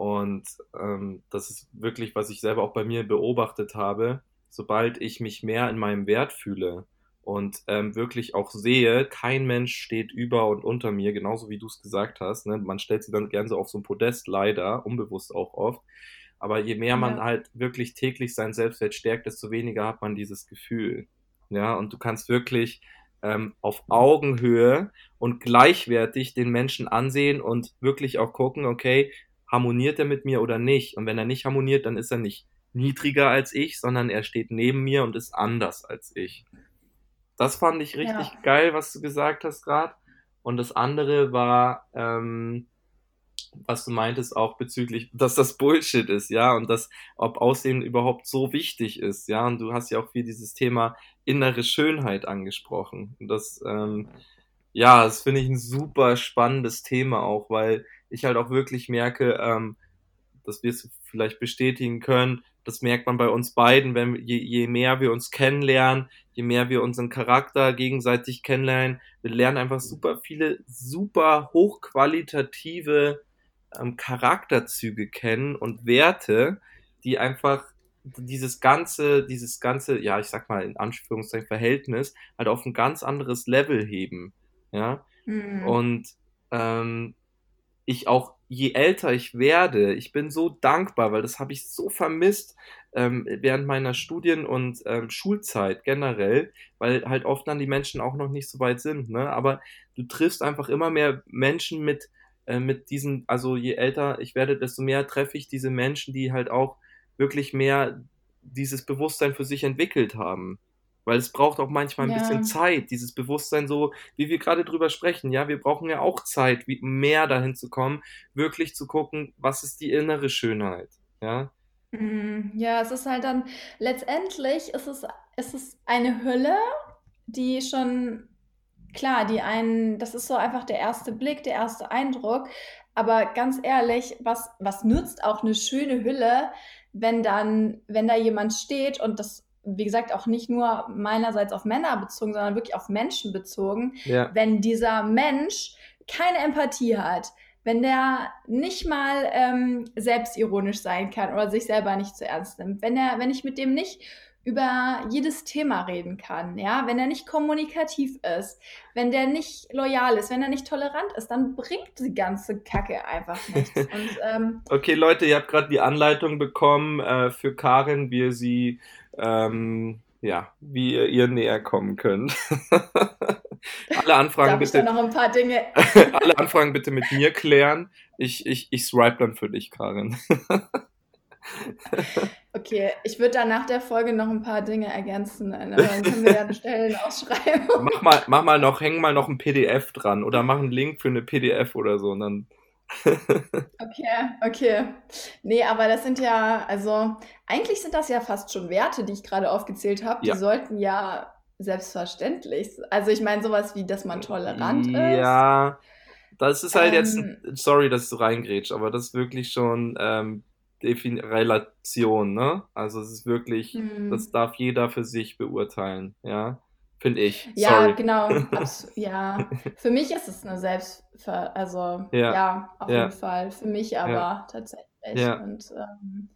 Und ähm, das ist wirklich, was ich selber auch bei mir beobachtet habe sobald ich mich mehr in meinem Wert fühle und ähm, wirklich auch sehe, kein Mensch steht über und unter mir, genauso wie du es gesagt hast. Ne? Man stellt sie dann gern so auf so ein Podest, leider, unbewusst auch oft. Aber je mehr man ja. halt wirklich täglich sein Selbstwert stärkt, desto weniger hat man dieses Gefühl. Ja, und du kannst wirklich ähm, auf Augenhöhe und gleichwertig den Menschen ansehen und wirklich auch gucken, okay, harmoniert er mit mir oder nicht? Und wenn er nicht harmoniert, dann ist er nicht niedriger als ich, sondern er steht neben mir und ist anders als ich. Das fand ich richtig ja. geil, was du gesagt hast gerade. Und das andere war, ähm, was du meintest, auch bezüglich, dass das Bullshit ist, ja, und dass, ob Aussehen überhaupt so wichtig ist, ja, und du hast ja auch viel dieses Thema innere Schönheit angesprochen. Und das, ähm, ja, das finde ich ein super spannendes Thema auch, weil ich halt auch wirklich merke, ähm, dass wir es vielleicht bestätigen können, das merkt man bei uns beiden, wenn je, je mehr wir uns kennenlernen, je mehr wir unseren Charakter gegenseitig kennenlernen, wir lernen einfach super viele, super hochqualitative ähm, Charakterzüge kennen und Werte, die einfach dieses ganze, dieses ganze, ja, ich sag mal in Anführungszeichen Verhältnis halt auf ein ganz anderes Level heben. Ja. Mhm. Und ähm, ich auch, je älter ich werde, ich bin so dankbar, weil das habe ich so vermisst ähm, während meiner Studien- und ähm, Schulzeit generell, weil halt oft dann die Menschen auch noch nicht so weit sind. Ne? Aber du triffst einfach immer mehr Menschen mit, äh, mit diesen, also je älter ich werde, desto mehr treffe ich diese Menschen, die halt auch wirklich mehr dieses Bewusstsein für sich entwickelt haben. Weil es braucht auch manchmal ein ja. bisschen Zeit, dieses Bewusstsein so, wie wir gerade drüber sprechen. Ja, wir brauchen ja auch Zeit, wie, mehr dahin zu kommen, wirklich zu gucken, was ist die innere Schönheit. Ja. Mhm. Ja, es ist halt dann, letztendlich ist es, ist es eine Hülle, die schon, klar, die einen, das ist so einfach der erste Blick, der erste Eindruck. Aber ganz ehrlich, was, was nützt auch eine schöne Hülle, wenn dann, wenn da jemand steht und das, wie gesagt, auch nicht nur meinerseits auf Männer bezogen, sondern wirklich auf Menschen bezogen, ja. wenn dieser Mensch keine Empathie hat, wenn der nicht mal ähm, selbstironisch sein kann oder sich selber nicht zu ernst nimmt, wenn er, wenn ich mit dem nicht über jedes Thema reden kann, ja, wenn er nicht kommunikativ ist, wenn der nicht loyal ist, wenn er nicht tolerant ist, dann bringt die ganze Kacke einfach nichts. Und, ähm, okay, Leute, ihr habt gerade die Anleitung bekommen äh, für Karin, wie ihr sie, ähm, ja, wie ihr ihr näher kommen könnt. alle Anfragen Darf bitte. Ich da noch ein paar Dinge. alle Anfragen bitte mit mir klären. Ich, ich, ich swipe dann für dich, Karin. Okay, ich würde dann nach der Folge noch ein paar Dinge ergänzen. Dann können wir ja Stellen ausschreiben. Mach mal, mach mal noch, häng mal noch ein PDF dran oder mach einen Link für eine PDF oder so und dann. Okay, okay. Nee, aber das sind ja, also eigentlich sind das ja fast schon Werte, die ich gerade aufgezählt habe. Ja. Die sollten ja selbstverständlich. Also ich meine sowas wie, dass man tolerant ja, ist. Ja, das ist halt ähm, jetzt, sorry, dass du reingrätsch, aber das ist wirklich schon ähm, Defin Relation, ne? Also es ist wirklich, hm. das darf jeder für sich beurteilen, ja. Finde ich. Ja, Sorry. genau. ja, für mich ist es eine Selbstver... Also, ja, ja auf ja. jeden Fall. Für mich aber ja. tatsächlich. Ja. Und ähm,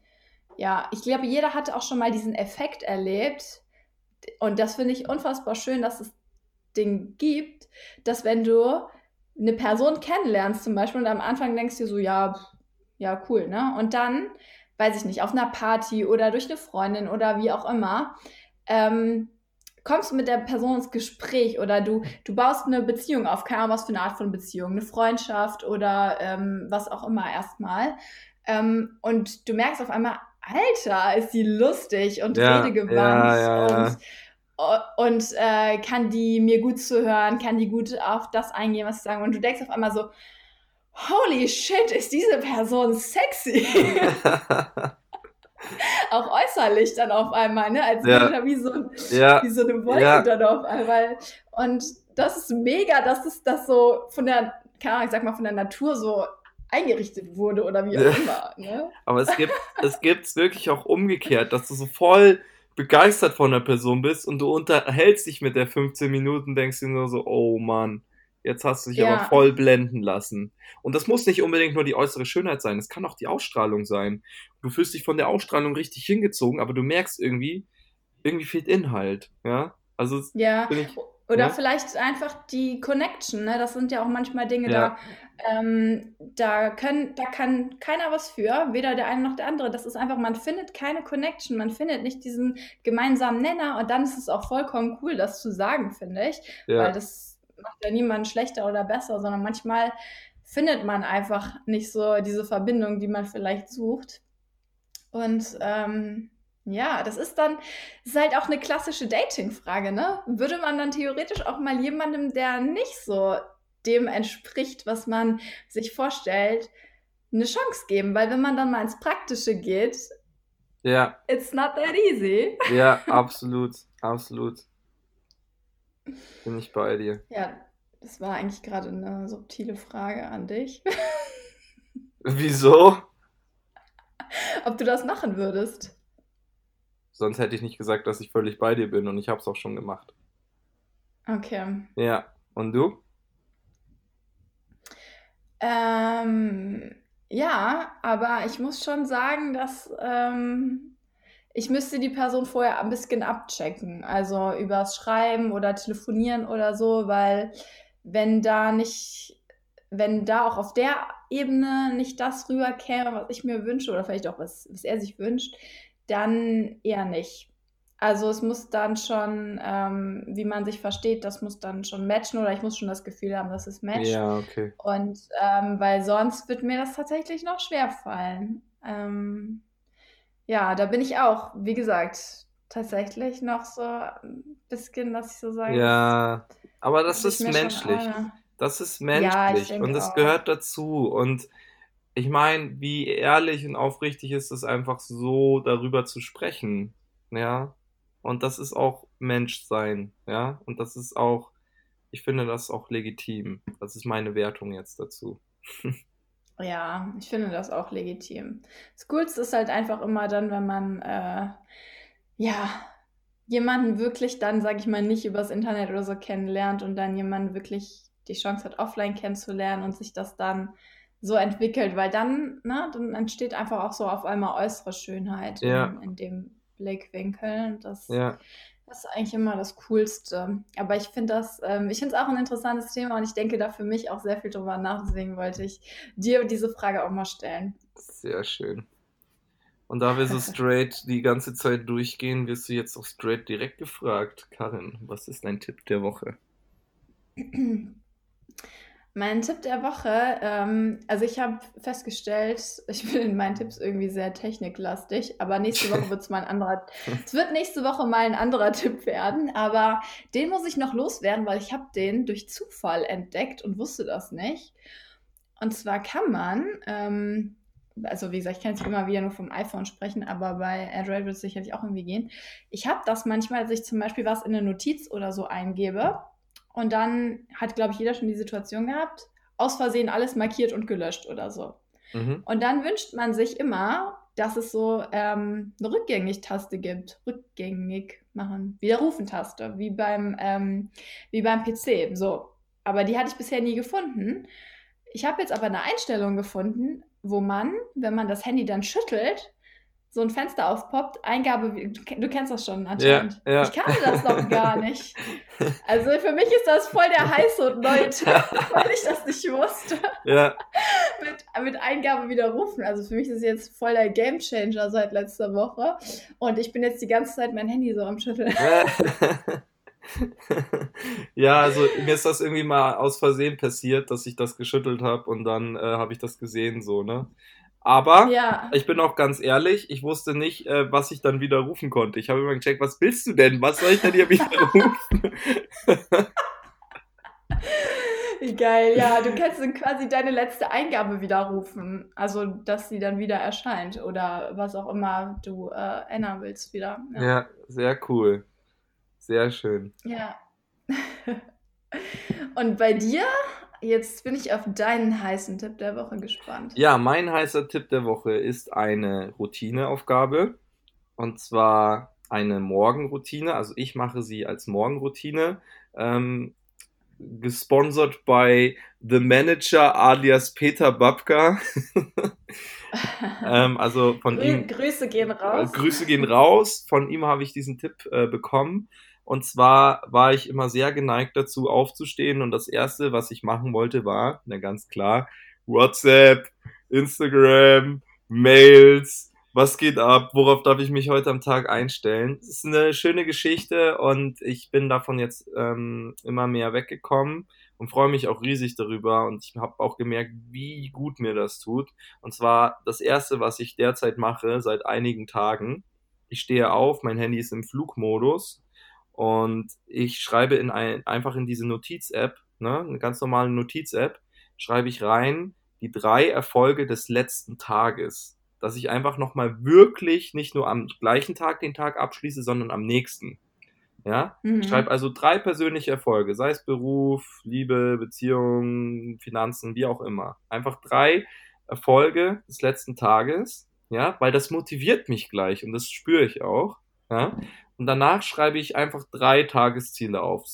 ja, ich glaube, jeder hat auch schon mal diesen Effekt erlebt. Und das finde ich unfassbar schön, dass es Ding gibt, dass wenn du eine Person kennenlernst zum Beispiel und am Anfang denkst du so, ja, ja, cool, ne? Und dann, weiß ich nicht, auf einer Party oder durch eine Freundin oder wie auch immer, ähm, kommst du mit der Person ins Gespräch oder du, du baust eine Beziehung auf, keine Ahnung, was für eine Art von Beziehung, eine Freundschaft oder ähm, was auch immer erstmal. Ähm, und du merkst auf einmal, Alter, ist die lustig und ja, redegewandt ja, ja, und, und äh, kann die mir gut zuhören, kann die gut auf das eingehen, was sie sagen. Und du denkst auf einmal so, holy shit, ist diese Person sexy. auch äußerlich dann auf einmal, ne? Als ja. wie, so, ja. wie so eine Wolke ja. dann auf einmal. Und das ist mega, dass es das so von der, keine Ahnung, ich sag mal, von der Natur so eingerichtet wurde oder wie auch immer. Ne? Aber es gibt es gibt's wirklich auch umgekehrt, dass du so voll begeistert von der Person bist und du unterhältst dich mit der 15 Minuten, denkst dir nur so, oh Mann, Jetzt hast du dich ja. aber voll blenden lassen. Und das muss nicht unbedingt nur die äußere Schönheit sein, es kann auch die Ausstrahlung sein. Du fühlst dich von der Ausstrahlung richtig hingezogen, aber du merkst irgendwie, irgendwie fehlt Inhalt, ja? Also ja. Ich, oder ja? vielleicht einfach die Connection, ne? Das sind ja auch manchmal Dinge, ja. da, ähm, da können, da kann keiner was für, weder der eine noch der andere. Das ist einfach, man findet keine Connection, man findet nicht diesen gemeinsamen Nenner und dann ist es auch vollkommen cool, das zu sagen, finde ich. Ja. Weil das macht ja niemanden schlechter oder besser, sondern manchmal findet man einfach nicht so diese Verbindung, die man vielleicht sucht. Und ähm, ja, das ist dann, das ist halt auch eine klassische Dating-Frage, ne? Würde man dann theoretisch auch mal jemandem, der nicht so dem entspricht, was man sich vorstellt, eine Chance geben? Weil wenn man dann mal ins Praktische geht, ja. it's not that easy. Ja, absolut, absolut. Bin ich bei dir. Ja, das war eigentlich gerade eine subtile Frage an dich. Wieso? Ob du das machen würdest. Sonst hätte ich nicht gesagt, dass ich völlig bei dir bin und ich habe es auch schon gemacht. Okay. Ja, und du? Ähm, Ja, aber ich muss schon sagen, dass ähm, ich müsste die Person vorher ein bisschen abchecken. Also übers Schreiben oder Telefonieren oder so, weil wenn da nicht, wenn da auch auf der Ebene nicht das rüberkäme, was ich mir wünsche, oder vielleicht auch was, was er sich wünscht, dann eher nicht. Also es muss dann schon, ähm, wie man sich versteht, das muss dann schon matchen oder ich muss schon das Gefühl haben, dass es matcht. Ja, okay. Und ähm, weil sonst wird mir das tatsächlich noch schwer fallen. Ähm, ja, da bin ich auch, wie gesagt, tatsächlich noch so ein bisschen, dass ich so sage, Ja, aber das ist menschlich. Das ist Ja, ich menschlich und denke das auch. gehört dazu. Und ich meine, wie ehrlich und aufrichtig ist es einfach so, darüber zu sprechen. Ja. Und das ist auch Menschsein. Ja. Und das ist auch, ich finde das auch legitim. Das ist meine Wertung jetzt dazu. Ja, ich finde das auch legitim. Das Coolste ist halt einfach immer dann, wenn man, äh, ja, jemanden wirklich dann, sage ich mal, nicht übers Internet oder so kennenlernt und dann jemanden wirklich die Chance hat, offline kennenzulernen und sich das dann so entwickelt, weil dann, ne, dann entsteht einfach auch so auf einmal äußere Schönheit Ja, in, in dem Blickwinkel. Und das, ja. Das ist eigentlich immer das Coolste. Aber ich finde das, ähm, ich finde es auch ein interessantes Thema und ich denke da für mich auch sehr viel drüber nach. Deswegen wollte ich dir diese Frage auch mal stellen. Sehr schön. Und da wir so straight die ganze Zeit durchgehen, wirst du jetzt auch straight direkt gefragt. Karin, was ist dein Tipp der Woche? Mein Tipp der Woche, ähm, also ich habe festgestellt, ich bin in meinen Tipps irgendwie sehr techniklastig, aber nächste Woche wird es mal ein anderer, es wird nächste Woche mal ein anderer Tipp werden, aber den muss ich noch loswerden, weil ich habe den durch Zufall entdeckt und wusste das nicht. Und zwar kann man, ähm, also wie gesagt, ich kann jetzt immer wieder nur vom iPhone sprechen, aber bei Android wird es sicherlich auch irgendwie gehen. Ich habe das manchmal, dass ich zum Beispiel was in eine Notiz oder so eingebe und dann hat, glaube ich, jeder schon die Situation gehabt, aus Versehen alles markiert und gelöscht oder so. Mhm. Und dann wünscht man sich immer, dass es so ähm, eine Rückgängig-Taste gibt. Rückgängig machen. Widerrufen-Taste, wie beim, ähm, wie beim PC. So. Aber die hatte ich bisher nie gefunden. Ich habe jetzt aber eine Einstellung gefunden, wo man, wenn man das Handy dann schüttelt, so ein Fenster aufpoppt, Eingabe, du kennst das schon Ja, anscheinend. Ich ja. kannte das noch gar nicht. Also für mich ist das voll der heiße und neue Tipp, weil ich das nicht wusste. Ja, Mit, mit Eingabe widerrufen. Also für mich ist es jetzt voll der Gamechanger seit letzter Woche. Und ich bin jetzt die ganze Zeit mein Handy so am Schütteln. Ja, also mir ist das irgendwie mal aus Versehen passiert, dass ich das geschüttelt habe und dann äh, habe ich das gesehen, so, ne? Aber Ja, ich bin auch ganz ehrlich, ich wusste nicht, äh, was ich dann widerrufen konnte. Ich habe immer gecheckt, was willst du denn? Was soll ich denn hier widerrufen? wie geil. Ja, du kannst dann quasi deine letzte Eingabe widerrufen. Also, dass sie dann wieder erscheint oder was auch immer du äh, ändern willst wieder. Ja. Ja, sehr cool. Sehr schön. Ja. Und bei dir? Jetzt bin ich auf deinen heißen Tipp der Woche gespannt. Ja, mein heißer Tipp der Woche ist eine Routineaufgabe. Und zwar eine Morgenroutine. Also ich mache sie als Morgenroutine. Ähm, gesponsert bei The Manager alias Peter Babka. ähm, also von Grü ihm. Grüße gehen raus. Grüße gehen raus. Von ihm habe ich diesen Tipp äh, bekommen. Und zwar war ich immer sehr geneigt dazu, aufzustehen. Und das Erste, was ich machen wollte, war, na ganz klar, WhatsApp, Instagram, Mails, was geht ab, worauf darf ich mich heute am Tag einstellen. Es ist eine schöne Geschichte und ich bin davon jetzt ähm, immer mehr weggekommen und freue mich auch riesig darüber. Und ich habe auch gemerkt, wie gut mir das tut. Und zwar das Erste, was ich derzeit mache, seit einigen Tagen. Ich stehe auf, mein Handy ist im Flugmodus und ich schreibe in ein, einfach in diese Notiz-App, ne, eine ganz normale Notiz-App, schreibe ich rein die drei Erfolge des letzten Tages. Dass ich einfach nochmal wirklich nicht nur am gleichen Tag den Tag abschließe, sondern am nächsten. Ja, ich Mhm. schreibe also drei persönliche Erfolge, sei es Beruf, Liebe, Beziehung, Finanzen, wie auch immer. Einfach drei Erfolge des letzten Tages, ja, weil das motiviert mich gleich und das spüre ich auch, ja. Und danach schreibe ich einfach drei Tagesziele auf.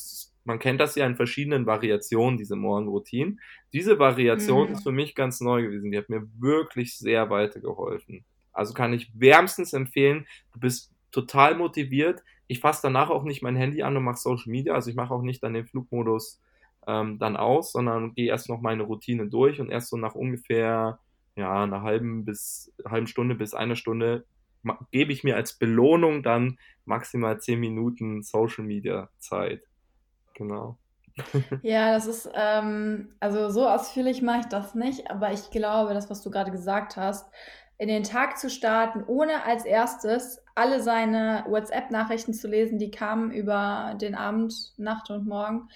man kennt das ja in verschiedenen Variationen, diese Morgenroutinen. Diese Variation Mhm. ist für mich ganz neu gewesen. Die hat mir wirklich sehr weitergeholfen. Also kann ich wärmstens empfehlen. Du bist total motiviert. Ich fasse danach auch nicht mein Handy an und mache Social Media. Also ich mache auch nicht dann den Flugmodus ähm, dann aus, sondern gehe erst noch meine Routine durch und erst so nach ungefähr ja, einer halben bis halben Stunde bis einer Stunde gebe ich mir als Belohnung dann maximal 10 Minuten Social Media Zeit. Genau. Ja, das ist, ähm, also so ausführlich mache ich das nicht, aber ich glaube, das, was du gerade gesagt hast, in den Tag zu starten, ohne als erstes alle seine WhatsApp-Nachrichten zu lesen, die kamen über den Abend, Nacht und Morgen,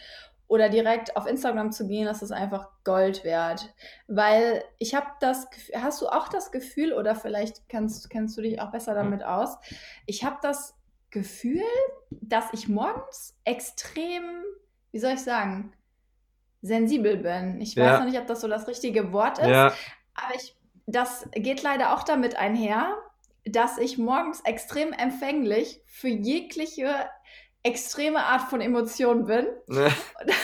oder direkt auf Instagram zu gehen, das ist einfach Gold wert. Weil ich habe das, Gef- hast du auch das Gefühl, oder vielleicht kannst, kennst du dich auch besser damit aus, ich habe das Gefühl, dass ich morgens extrem wie soll ich sagen, sensibel bin. Ich weiß Ja. noch nicht, ob das so das richtige Wort ist, Ja, aber ich, das geht leider auch damit einher, dass ich morgens extrem empfänglich für jegliche extreme Art von Emotionen bin. ne,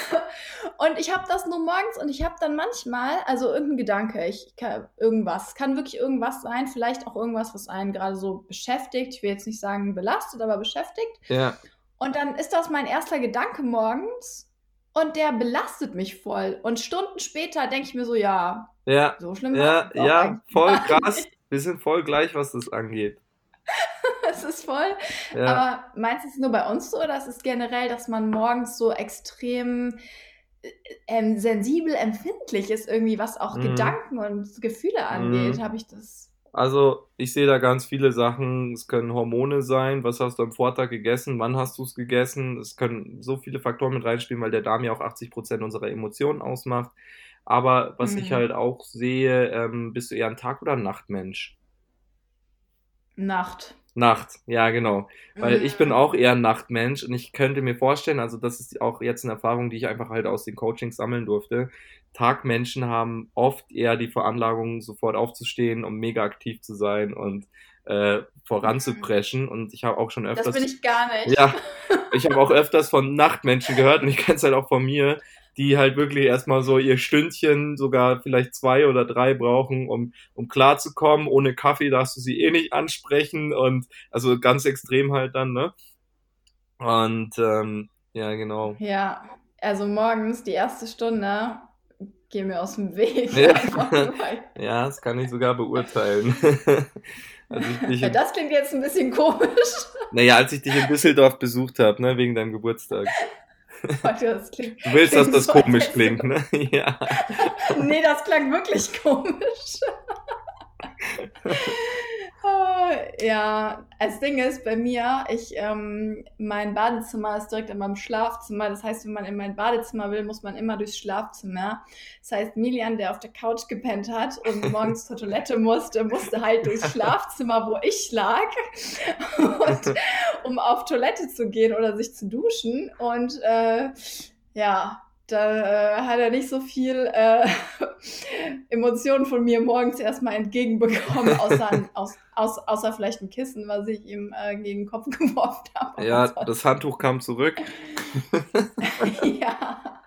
Und ich habe das nur morgens und ich habe dann manchmal, also irgendein Gedanke, ich kann, irgendwas, kann wirklich irgendwas sein, vielleicht auch irgendwas, was einen gerade so beschäftigt. Ich will jetzt nicht sagen belastet, aber beschäftigt. ja, Und dann ist das mein erster Gedanke morgens und der belastet mich voll. Und Stunden später denke ich mir so, ja, ja, so schlimm ja, ja, voll krass. Wir sind voll gleich, was das angeht. Es ist voll. Ja, Aber meinst du es nur bei uns so oder ist es generell, dass man morgens so extrem äh, ähm, sensibel empfindlich ist, irgendwie was auch Mhm. Gedanken und Gefühle angeht? Mhm. Habe ich das? also ich sehe da ganz viele Sachen. Es können Hormone sein. Was hast du am Vortag gegessen? Wann hast du es gegessen? Es können so viele Faktoren mit reinspielen, weil der Darm ja auch 80 Prozent unserer Emotionen ausmacht. Aber was ich Mhm. halt auch sehe, ähm, bist du eher ein Tag- oder ein Nachtmensch? Nacht. Nacht, ja, genau. Weil ich bin Mhm. auch eher ein Nachtmensch und ich könnte mir vorstellen, also das ist auch jetzt eine Erfahrung, die ich einfach halt aus den Coachings sammeln durfte. Tagmenschen haben oft eher die Veranlagung, sofort aufzustehen, um mega aktiv zu sein und äh, voranzupreschen. Und ich habe auch schon Das öfters. bin ich gar nicht. Ja, ich habe auch öfters von Nachtmenschen gehört und ich kenne es halt auch von mir, die halt wirklich erstmal so ihr Stündchen, sogar vielleicht zwei oder drei brauchen, um, um klarzukommen. Ohne Kaffee darfst du sie eh nicht ansprechen und also ganz extrem halt dann, ne? Und ähm, ja, genau. Ja, also morgens die erste Stunde, geh mir aus dem Weg. Ja. Ja, das kann ich sogar beurteilen. Als ich dich Ja, in, das klingt jetzt ein bisschen komisch. naja, als ich dich in Düsseldorf besucht habe, ne, wegen deinem Geburtstag. Das klingt, Du willst, dass das so, komisch als klingt, ne? Ja. nee, das klang wirklich komisch. Ja, das Ding ist bei mir, ich, ähm, mein Badezimmer ist direkt in meinem Schlafzimmer. Das heißt, wenn man in mein Badezimmer will, muss man immer durchs Schlafzimmer. Das heißt, Milian, der auf der Couch gepennt hat und morgens zur Toilette musste, musste halt durchs Schlafzimmer, wo ich lag, und, um auf Toilette zu gehen oder sich zu duschen. Und äh, ja, da äh, hat er nicht so viel äh, Emotionen von mir morgens erstmal entgegenbekommen, außer, aus, aus, außer vielleicht ein Kissen, was ich ihm äh, gegen den Kopf geworfen habe. Ja, das Handtuch kam zurück. ja.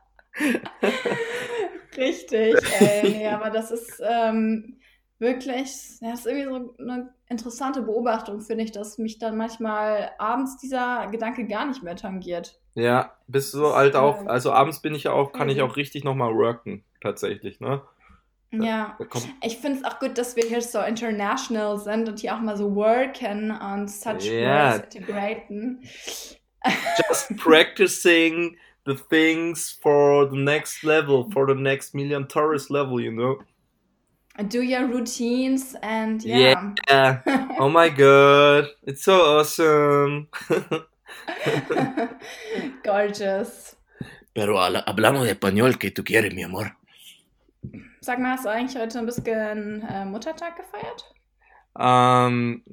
Richtig, ey. Nee, aber das ist ähm, wirklich, ja, das ist irgendwie so eine interessante Beobachtung, finde ich, dass mich dann manchmal abends dieser Gedanke gar nicht mehr tangiert. Ja, bist so alt auch. Also abends bin ich ja auch, kann ich crazy. auch richtig nochmal worken, tatsächlich, ne? Da, Ja, da ich finde es auch gut, dass wir hier so international sind und hier auch mal so worken und such Ja. words integraten. just practicing the things for the next level, for the next million tourist level, you know? Do your routines and yeah. Yeah. Oh my god, it's so awesome. Gorgeous. Pero habla- hablamos de español, que tú quieres, mi amor? Sag mal, hast du eigentlich heute ein bisschen äh, Muttertag gefeiert? Ähm,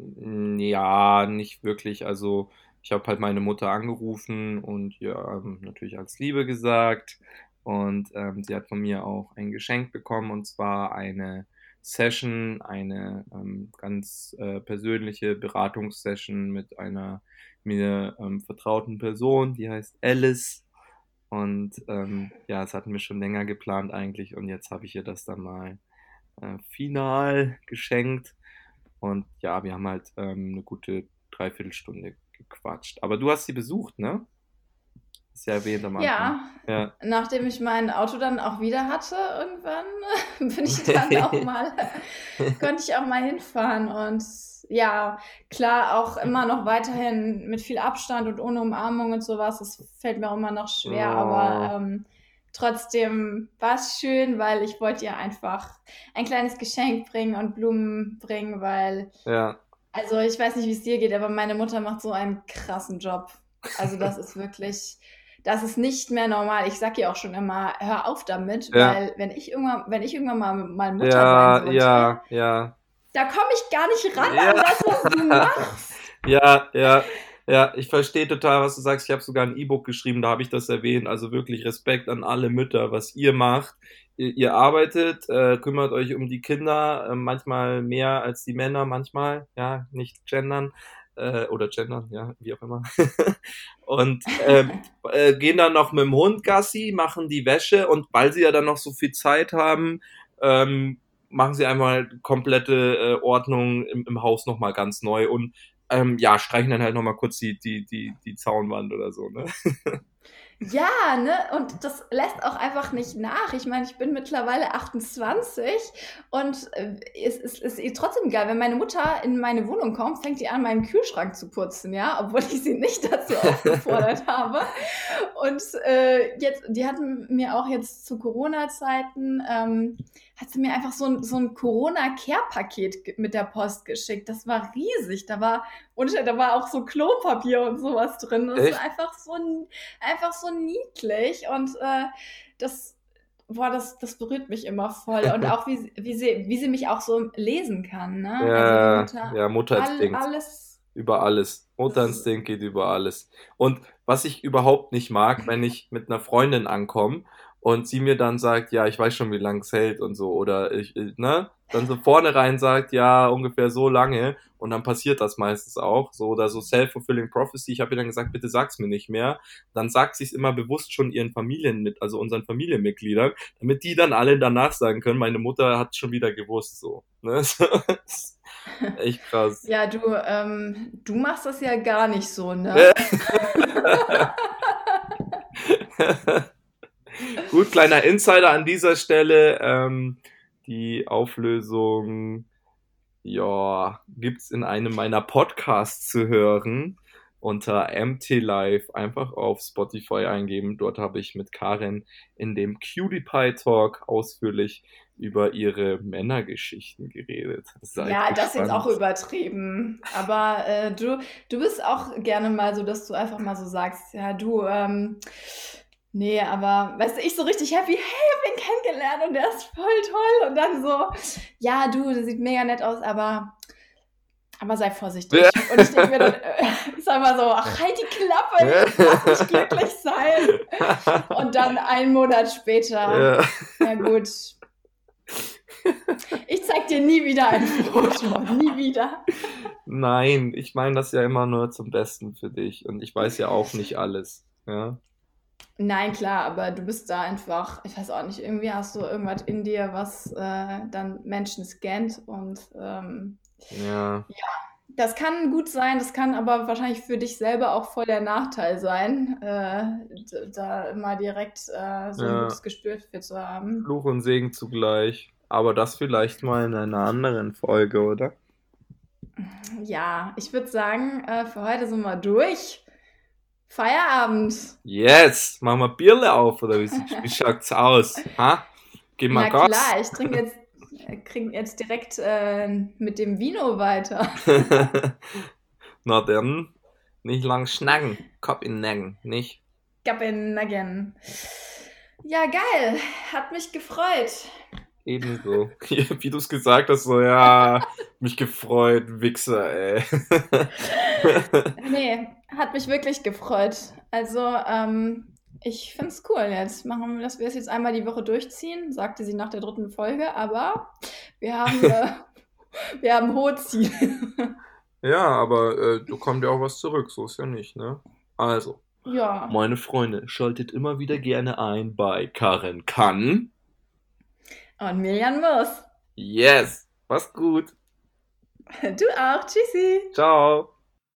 ja, nicht wirklich. Also, ich habe halt meine Mutter angerufen und ihr ähm, natürlich als Liebe gesagt. Und ähm, sie hat von mir auch ein Geschenk bekommen und zwar eine Session, eine ähm, ganz äh, persönliche Beratungssession mit einer mir ähm, vertrauten Person, die heißt Alice. Und ähm, ja, das hatten wir schon länger geplant eigentlich und jetzt habe ich ihr das dann mal äh, final geschenkt. Und ja, wir haben halt ähm, eine gute Dreiviertelstunde gequatscht. Aber du hast sie besucht, ne? Ist ja erwähnt am. Ja, Ja. nachdem ich mein Auto dann auch wieder hatte, irgendwann bin ich dann auch mal, konnte ich auch mal hinfahren. Und ja, klar, auch immer noch weiterhin mit viel Abstand und ohne Umarmung und sowas. Das fällt mir auch immer noch schwer, Oh. aber ähm, trotzdem war es schön, weil ich wollte ihr einfach ein kleines Geschenk bringen und Blumen bringen, weil Ja. also ich weiß nicht, wie es dir geht, aber meine Mutter macht so einen krassen Job. Also das ist wirklich, das ist nicht mehr normal. Ich sag ihr auch schon immer, hör auf damit, Ja. weil wenn ich irgendwann, wenn ich irgendwann mal, mal Mutter Ja, sein sollte, ja, ja. da komme ich gar nicht ran Ja. an das, was du machst. Ja, ja, ja, ich verstehe total, was du sagst. Ich habe sogar ein E-Book geschrieben, da habe ich das erwähnt. Also wirklich Respekt an alle Mütter, was ihr macht. Ihr, ihr arbeitet, äh, kümmert euch um die Kinder, äh, manchmal mehr als die Männer, manchmal, ja, nicht gendern äh, oder gendern, ja, wie auch immer. und ähm, äh, gehen dann noch mit dem Hund Gassi, machen die Wäsche und weil sie ja dann noch so viel Zeit haben, ähm, machen sie einmal komplette äh, Ordnung im, im Haus nochmal ganz neu und ähm, ja, streichen dann halt nochmal kurz die, die, die, die Zaunwand oder so, ne? Ja, ne? Und das lässt auch einfach nicht nach. Ich meine, ich bin mittlerweile 28 und äh, es, es ist trotzdem geil. Wenn meine Mutter in meine Wohnung kommt, fängt die an, meinen Kühlschrank zu putzen, ja, obwohl ich sie nicht dazu aufgefordert habe. Und äh, jetzt, die hatten mir auch jetzt zu Corona-Zeiten, ähm, hat sie mir einfach so ein, so ein Corona-Care-Paket mit der Post geschickt. Das war riesig. Da war, und da war auch so Klopapier und sowas drin. Das Echt? war einfach so, einfach so niedlich. Und äh, das, boah, das, das berührt mich immer voll. Und auch wie, sie- wie, sie, wie sie mich auch so lesen kann. Ne? Ja, also Mutter, ja, all, Mutterinstinkt. alles. Über alles. Mutterinstinkt geht über alles. Und was ich überhaupt nicht mag, wenn ich mit einer Freundin ankomme und sie mir dann sagt, ja, ich weiß schon, wie lange es hält und so, oder ich, ich- ne, dann so vorne rein sagt, ja, ungefähr so lange, und dann passiert das meistens auch, so, oder so self-fulfilling prophecy, ich habe ihr dann gesagt, bitte sag's mir nicht mehr, dann sagt sie es immer bewusst schon ihren Familien mit, also unseren Familienmitgliedern, damit die dann alle danach sagen können, meine Mutter hat schon wieder gewusst, so, ne, echt krass. Ja, du, ähm, du machst das ja gar nicht so, ne? Gut, kleiner Insider an dieser Stelle. Ähm, die Auflösung, ja, gibt's in einem meiner Podcasts zu hören. Unter MT Live einfach auf Spotify eingeben. Dort habe ich mit Karen in dem Cutie Pie Talk ausführlich über ihre Männergeschichten geredet. Seid Ja, das jetzt gespannt. auch übertrieben. Aber äh, du, du bist auch gerne mal so, dass du einfach mal so sagst, ja, du, ähm, nee, aber weißt du, ich so richtig happy, hey, ich hab ihn kennengelernt und der ist voll toll. Und dann so, ja, du, der sieht mega nett aus, aber, aber sei vorsichtig. Ja. Und ich denke mir dann, äh, ich sag mal so, ach, halt die Klappe, ich lass mich glücklich sein. Und dann einen Monat später, ja. ja gut. Ich zeig dir nie wieder ein Foto. Nie wieder. Nein, ich meine das ja immer nur zum Besten für dich. Und ich weiß ja auch nicht alles. Ja. Nein, klar, aber du bist da einfach, ich weiß auch nicht, irgendwie hast du irgendwas in dir, was äh, dann Menschen scannt und ähm, Ja. das kann gut sein, das kann aber wahrscheinlich für dich selber auch voll der Nachteil sein, äh, da immer direkt äh, so ein Ja. gutes Gespür für zu haben. Fluch und Segen zugleich. Aber das vielleicht mal in einer anderen Folge, oder? Ja, ich würde sagen, äh, für heute sind wir durch. Feierabend. Yes! Machen wir Bierle auf, oder wie, wie schaut's aus? Ha? Gib mal Na Gas. klar, ich trinke jetzt, äh, krieg jetzt direkt äh, mit dem Vino weiter. Na dann, nicht lang schnacken. Kopf in Nacken, nicht? Gappenaggen. Ja, geil. Hat mich gefreut. Ebenso. Wie du es gesagt hast, so, ja, mich gefreut, Wichser, ey. Nee, hat mich wirklich gefreut. Also, ähm, ich find's cool jetzt. Machen wir, dass wir es jetzt einmal die Woche durchziehen, sagte sie nach der dritten Folge, aber wir haben, äh, wir haben hohe Ziele. ja, aber äh, du kommt ja auch was zurück, so ist ja nicht, ne? Also, Ja. Meine Freunde, schaltet immer wieder gerne ein bei Karen kann. Und Mirjan muss. Yes, mach's gut. Du auch. Tschüssi. Ciao.